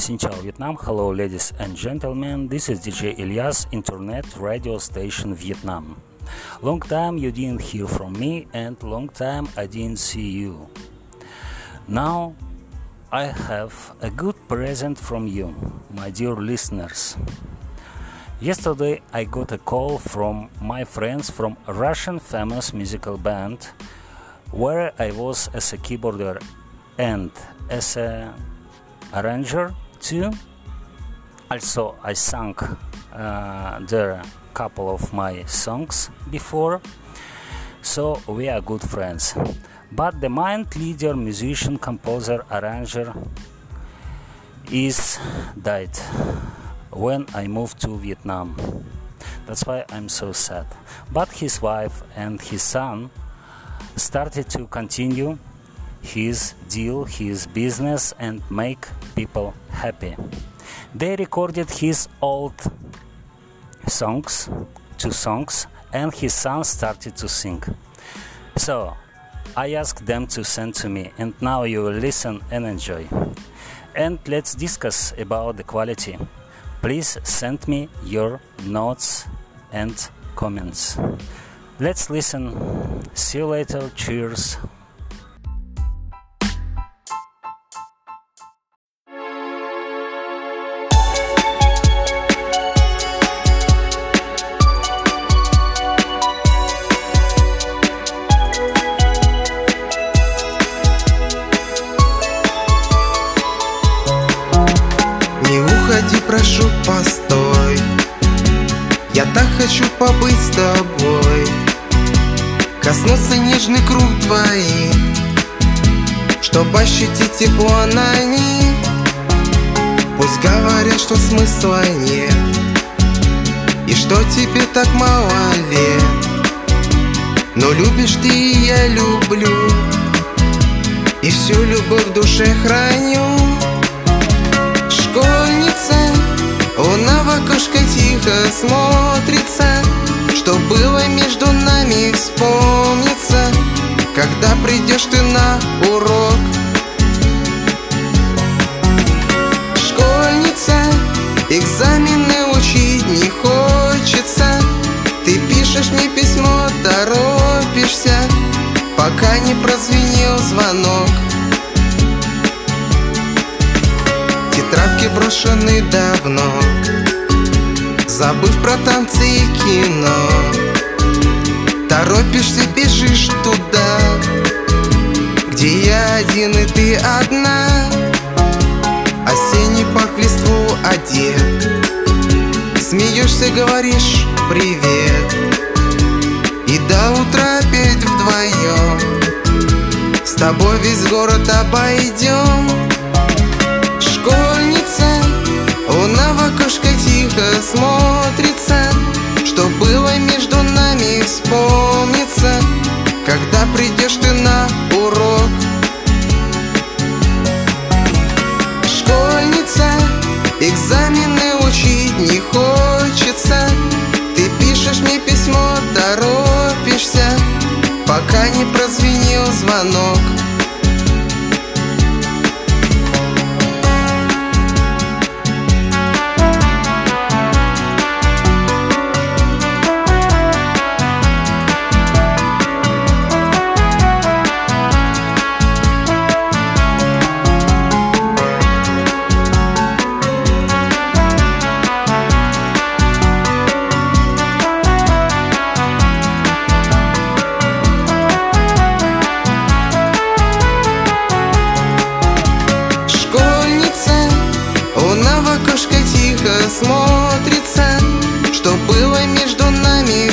Xin Vietnam, hello ladies and gentlemen, this is DJ Elias, Internet Radio Station Vietnam. Long time you didn't hear from me and long time I didn't see you. Now I have a good present from you, my dear listeners. Yesterday I got a call from my friends from a Russian famous musical band where I was as a keyboarder and as a arranger too. Also I sang uh, there couple of my songs before so we are good friends but the mind leader musician composer arranger is died when I moved to Vietnam. That's why I'm so sad. But his wife and his son started to continue his deal, his business, and make people happy. They recorded his old songs, two songs, and his son started to sing. So I asked them to send to me, and now you will listen and enjoy. And let's discuss about the quality please send me your notes and comments. Let's listen. See you later. Cheers. Прошу, постой. Я так хочу побыть с тобой. Коснуться нежный круг твоих Чтоб ощутить тепло на них. Пусть говорят, что смысла нет И что тебе так мало лет. Но любишь ты и я люблю И всю любовь в душе храню окошко тихо смотрится Что было между нами вспомнится Когда придешь ты на урок. Школьница, экзамены учить не хочется Ты пишешь мне письмо, торопишься Пока не прозвенел звонок. Тетрадки брошены давно Забыв про танцы и кино Торопишься, бежишь туда Где я один и ты одна. Осенний парк в листву одет. Смеешься, говоришь привет. И до утра опять вдвоем. С тобой весь город обойдем прозвенел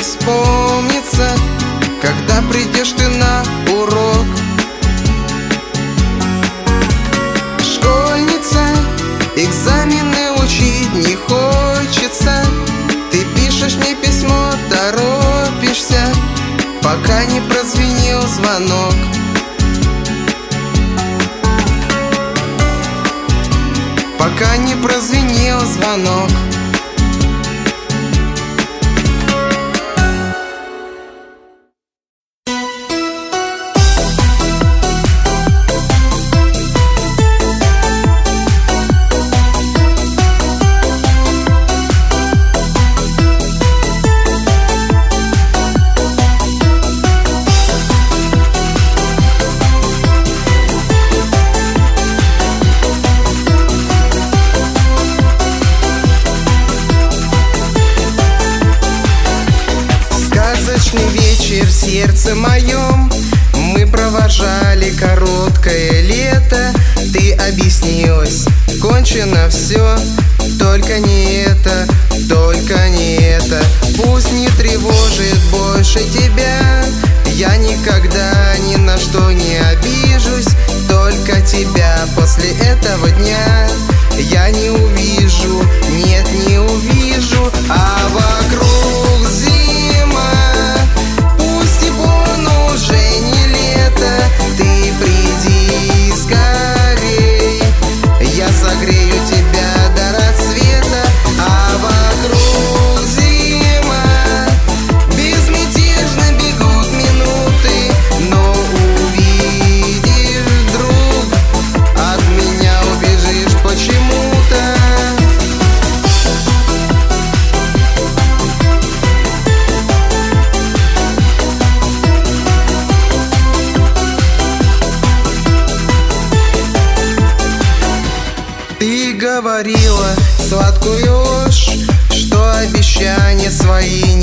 вспомнится Когда придешь ты на урок. Школьница, экзамены учить не хочется. Ты пишешь мне письмо, торопишься Пока не прозвенел звонок. Пока не прозвенел звонок сердце моем. Мы провожали короткое лето. Ты объяснилась, кончено все Только не это, только не это. Пусть не тревожит больше тебя. Я никогда ни на что не обижусь. Только тебя после этого дня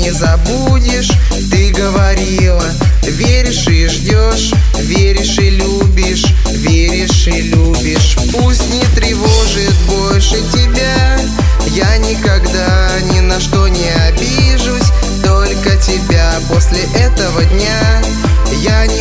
не забудешь. Ты говорила, веришь и ждешь Веришь и любишь, веришь и любишь. Пусть не тревожит больше тебя. Я никогда ни на что не обижусь Только тебя после этого дня. Я не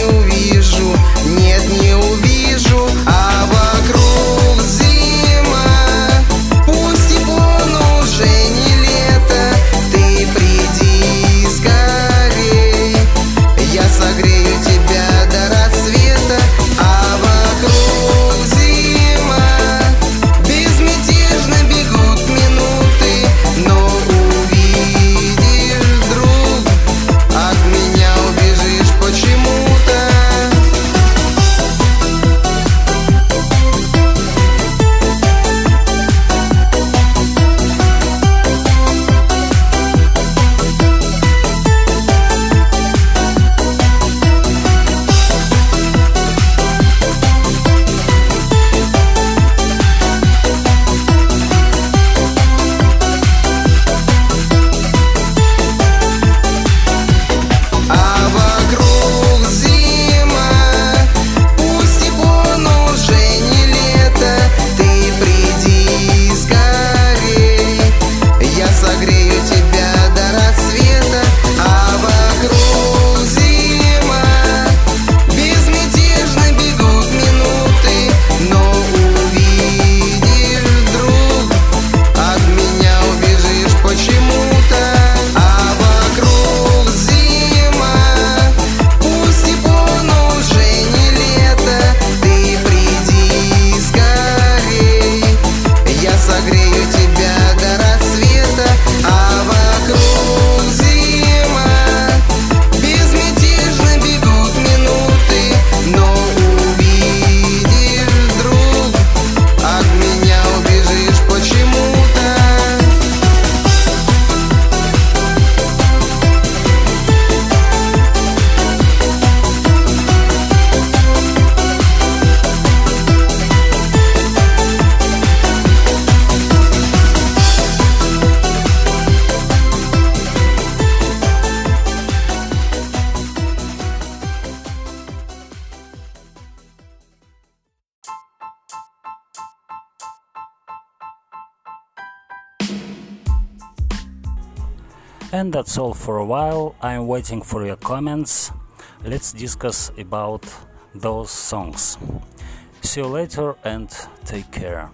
And that's all for a while. I'm waiting for your comments. Let's discuss about those songs. See you later and take care.